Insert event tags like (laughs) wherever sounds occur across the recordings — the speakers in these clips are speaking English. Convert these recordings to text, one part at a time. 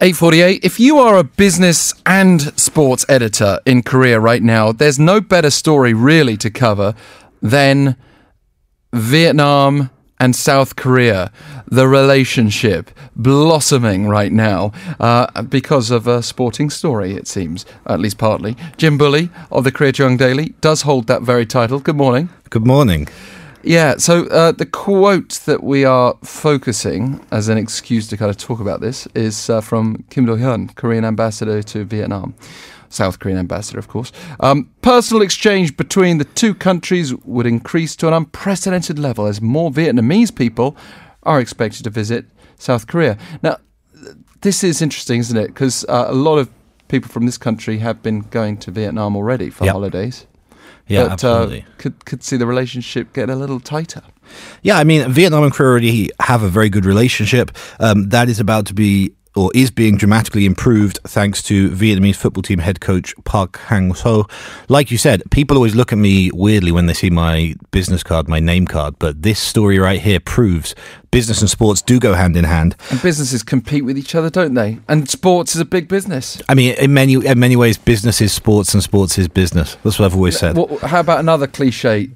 848. If you are a business and sports editor in Korea right now, there's no better story really to cover than Vietnam and South Korea, the relationship blossoming right now uh, because of a sporting story, it seems, at least partly. Jim Bulley of the Korea JoongAng Daily does hold that very title. Good morning. Good morning. Yeah, so uh, the quote that we are focusing as an excuse to kind of talk about this is uh, from Kim Do Hyun, Korean ambassador to Vietnam. South Korean ambassador, of course. Um, personal exchange between the two countries would increase to an unprecedented level as more Vietnamese people are expected to visit South Korea. Now, this is interesting, isn't it? Because uh, a lot of people from this country have been going to Vietnam already for Yep. holidays. Yeah, but, uh, absolutely. could could see the relationship get a little tighter. Yeah, I mean, Vietnam and Korea already have a very good relationship. Um, that is about to be or is being dramatically improved thanks to Vietnamese football team head coach Park Hang-seo. Like you said, people always look at me weirdly when they see my business card, my name card, but this story right here proves business and sports do go hand in hand. And businesses compete with each other, don't they? And sports is a big business. I mean, in many in many ways, business is sports and sports is business. That's what I've always said. What, how about another cliche?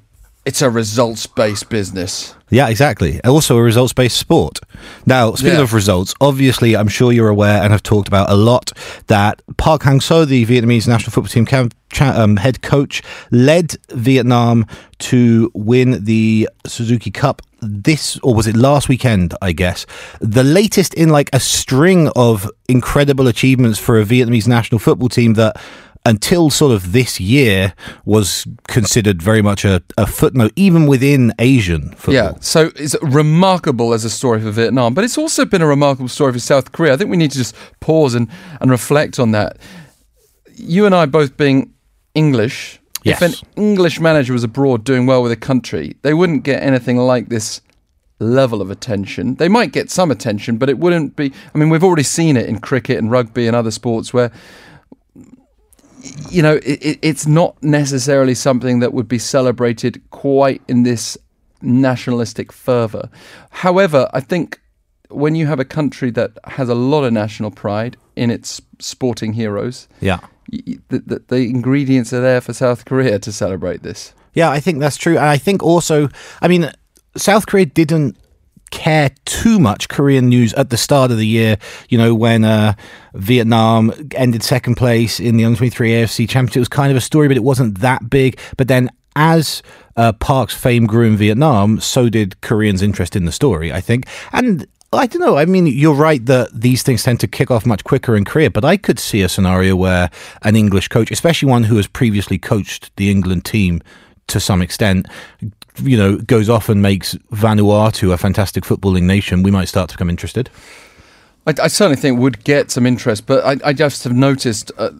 It's a results-based business. Yeah, exactly. Also, a results based sport. Now, speaking Yeah. of results, obviously, I'm sure you're aware and have talked about a lot that Park Hang seo, the Vietnamese national football team cam- cha- um, head coach, led Vietnam to win the Suzuki Cup this, or was it last weekend, I guess? The latest in like a string of incredible achievements for a Vietnamese national football team that until sort of this year was considered very much a, a footnote even within Asian football. Yeah, so it's remarkable as a story for Vietnam, but it's also been a remarkable story for South Korea. I think we need to just pause and, and reflect on that. You and I both being English, if an English manager was abroad doing well with a country, they wouldn't get anything like this level of attention. They might get some attention, but it wouldn't be. I mean, we've already seen it in cricket and rugby and other sports where you know, it, it, it's not necessarily something that would be celebrated quite in this nationalistic fervour. However, I think when you have a country that has a lot of national pride in its sporting heroes, Yeah. y- the, the, the ingredients are there for South Korea to celebrate this. Yeah, I think that's true. And I think also, I mean, South Korea didn't care too much Korean news at the start of the year, you know, when uh, Vietnam ended second place in the under 23 AFC Championship. It was kind of a story, but it wasn't that big. But then as uh, Park's fame grew in Vietnam, so did Koreans' interest in the story, I think. And I don't know. I mean, you're right that these things tend to kick off much quicker in Korea, but I could see a scenario where an English coach, especially one who has previously coached the England team to some extent, you know, goes off and makes Vanuatu a fantastic footballing nation, we might start to become interested. I, I certainly think would get some interest, but I, I just have noticed uh,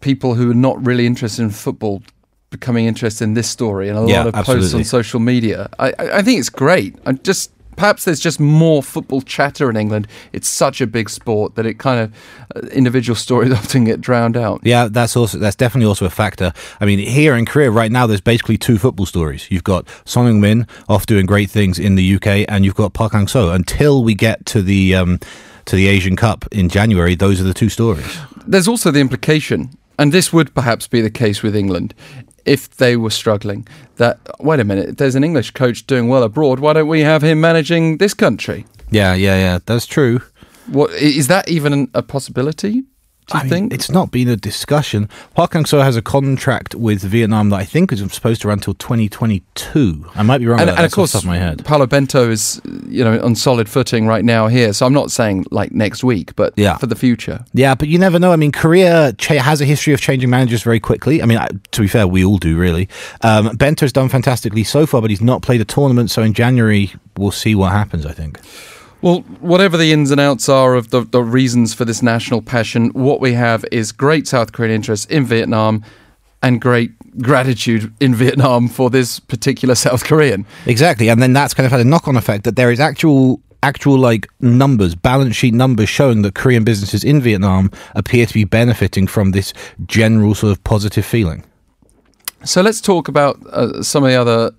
people who are not really interested in football becoming interested in this story and a lot Yeah, of posts on social media. I, I, I think it's great. I just perhaps there's just more football chatter in England. It's such a big sport that it kind of uh, individual stories (laughs) often get drowned out. Yeah, that's also that's definitely also a factor. I mean, here in Korea right now, there's basically two football stories. You've got Son Heung-min off doing great things in the UK, and you've got Park Hang-seo. Until we get to the um, to the Asian Cup in January, those are the two stories. There's also the implication, and this would perhaps be the case with England if they were struggling, that, wait a minute, there's an English coach doing well abroad, why don't we have him managing this country? Yeah, yeah, yeah. That's true. What, is that even a possibility, do you I mean, think? it's not been a discussion. Park Hang-seo has a contract with Vietnam that I think is supposed to run until 2022. I might be wrong. and, about and of off course, the top of my head. Paolo Bento is, you know, on solid footing right now here. So I'm not saying like next week, but Yeah. for the future. Yeah, but you never know. I mean, Korea cha- has a history of changing managers very quickly. I mean, I, to be fair, we all do, really. Um, Bento's done fantastically so far, but he's not played a tournament. So in January, we'll see what happens, I think. Well, whatever the ins and outs are of the, the reasons for this national passion, what we have is great South Korean interest in Vietnam and great gratitude in Vietnam for this particular South Korean. Exactly. And then that's kind of had a knock on effect that there is actual. Actual like numbers, balance sheet numbers showing that Korean businesses in Vietnam appear to be benefiting from this general sort of positive feeling. So let's talk about uh, some of the other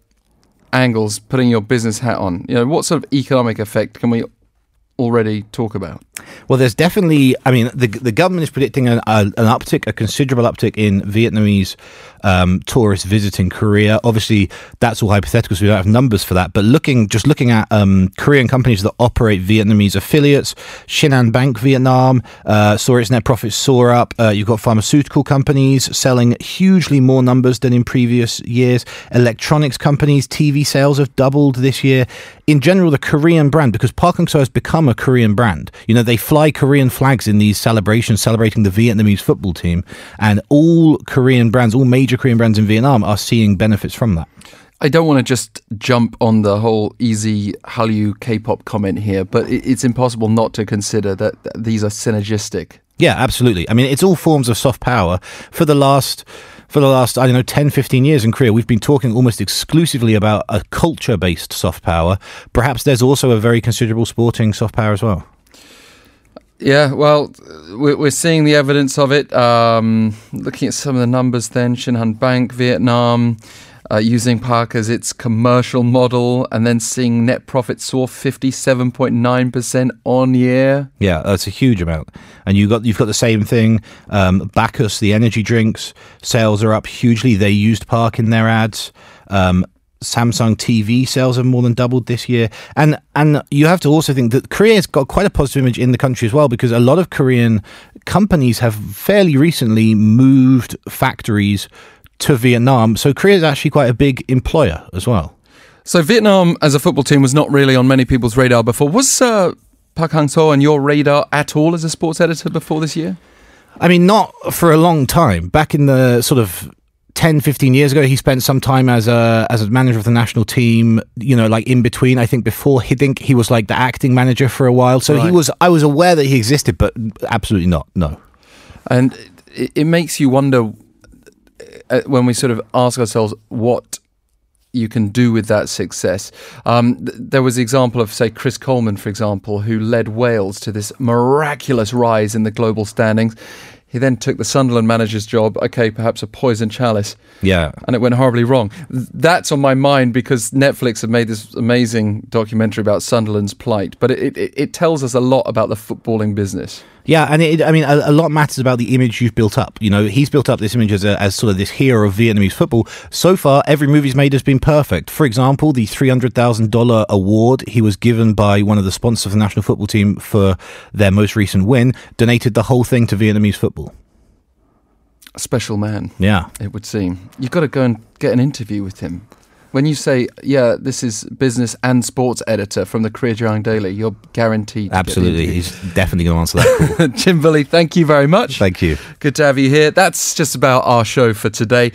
angles putting your business hat on. You know, what sort of economic effect can we already talk about? Well, there's definitely. I mean, the the government is predicting an, a, an uptick, a considerable uptick in Vietnamese um, tourists visiting Korea. Obviously, that's all hypothetical, so we don't have numbers for that. But looking, just looking at um, Korean companies that operate Vietnamese affiliates, Shinhan Bank Vietnam uh, saw its net profits soar up. Uh, you've got pharmaceutical companies selling hugely more numbers than in previous years. Electronics companies, TV sales have doubled this year. In general, the Korean brand, because Park Hang-seo has become a Korean brand. You know, they fly Korean flags in these celebrations celebrating the Vietnamese football team, and all Korean brands, all major Korean brands in Vietnam, are seeing benefits from that. I don't want to just jump on the whole easy Hallyu K-pop comment here, but it's impossible not to consider that these are synergistic. Yeah, absolutely. I mean, it's all forms of soft power. For the last for the last, I don't know, 10, 15 years in Korea, we've been talking almost exclusively about a culture based soft power. Perhaps there's also a very considerable sporting soft power as well. Yeah, well, we're seeing the evidence of it. Um, looking at some of the numbers, then Shinhan Bank, Vietnam, uh, using Park as its commercial model, and then seeing net profit soar fifty-seven point nine percent on year. Yeah, that's a huge amount. And you got you've got the same thing. Um, Bacchus, the energy drinks sales are up hugely. They used Park in their ads. Um, Samsung TV sales have more than doubled this year, and and you have to also think that Korea has got quite a positive image in the country as well because a lot of Korean companies have fairly recently moved factories to Vietnam. So Korea is actually quite a big employer as well. So Vietnam as a football team was not really on many people's radar before. Was uh, Park Hang-seo on your radar at all as a sports editor before this year? I mean, not for a long time. Back in the sort of 10 15 years ago he spent some time as a as a manager of the national team you know like in between i think before he think he was like the acting manager for a while so right. he was i was aware that he existed but absolutely not no and it, it makes you wonder uh, when we sort of ask ourselves what you can do with that success. Um, th- there was the example of, say, Chris Coleman, for example, who led Wales to this miraculous rise in the global standings. He then took the Sunderland manager's job. Okay, perhaps a poison chalice. Yeah. And it went horribly wrong. That's on my mind because Netflix have made this amazing documentary about Sunderland's plight, but it, it, it tells us a lot about the footballing business. Yeah, and it, I mean, a, a, lot matters about the image you've built up. You know, he's built up this image as, a, as sort of this hero of Vietnamese football. So far, every move he's made has been perfect. For example, the $300,000 award he was given by one of the sponsors of the national football team for their most recent win donated the whole thing to Vietnamese football. A special man. Yeah. It would seem. You've got to go and get an interview with him when you say, yeah, this is business and sports editor from the Korea JoongAng Daily, you're guaranteed. Absolutely. He's definitely going to answer that call. (laughs) Jim Bulley, thank you very much. Thank you. Good to have you here. That's just about our show for today.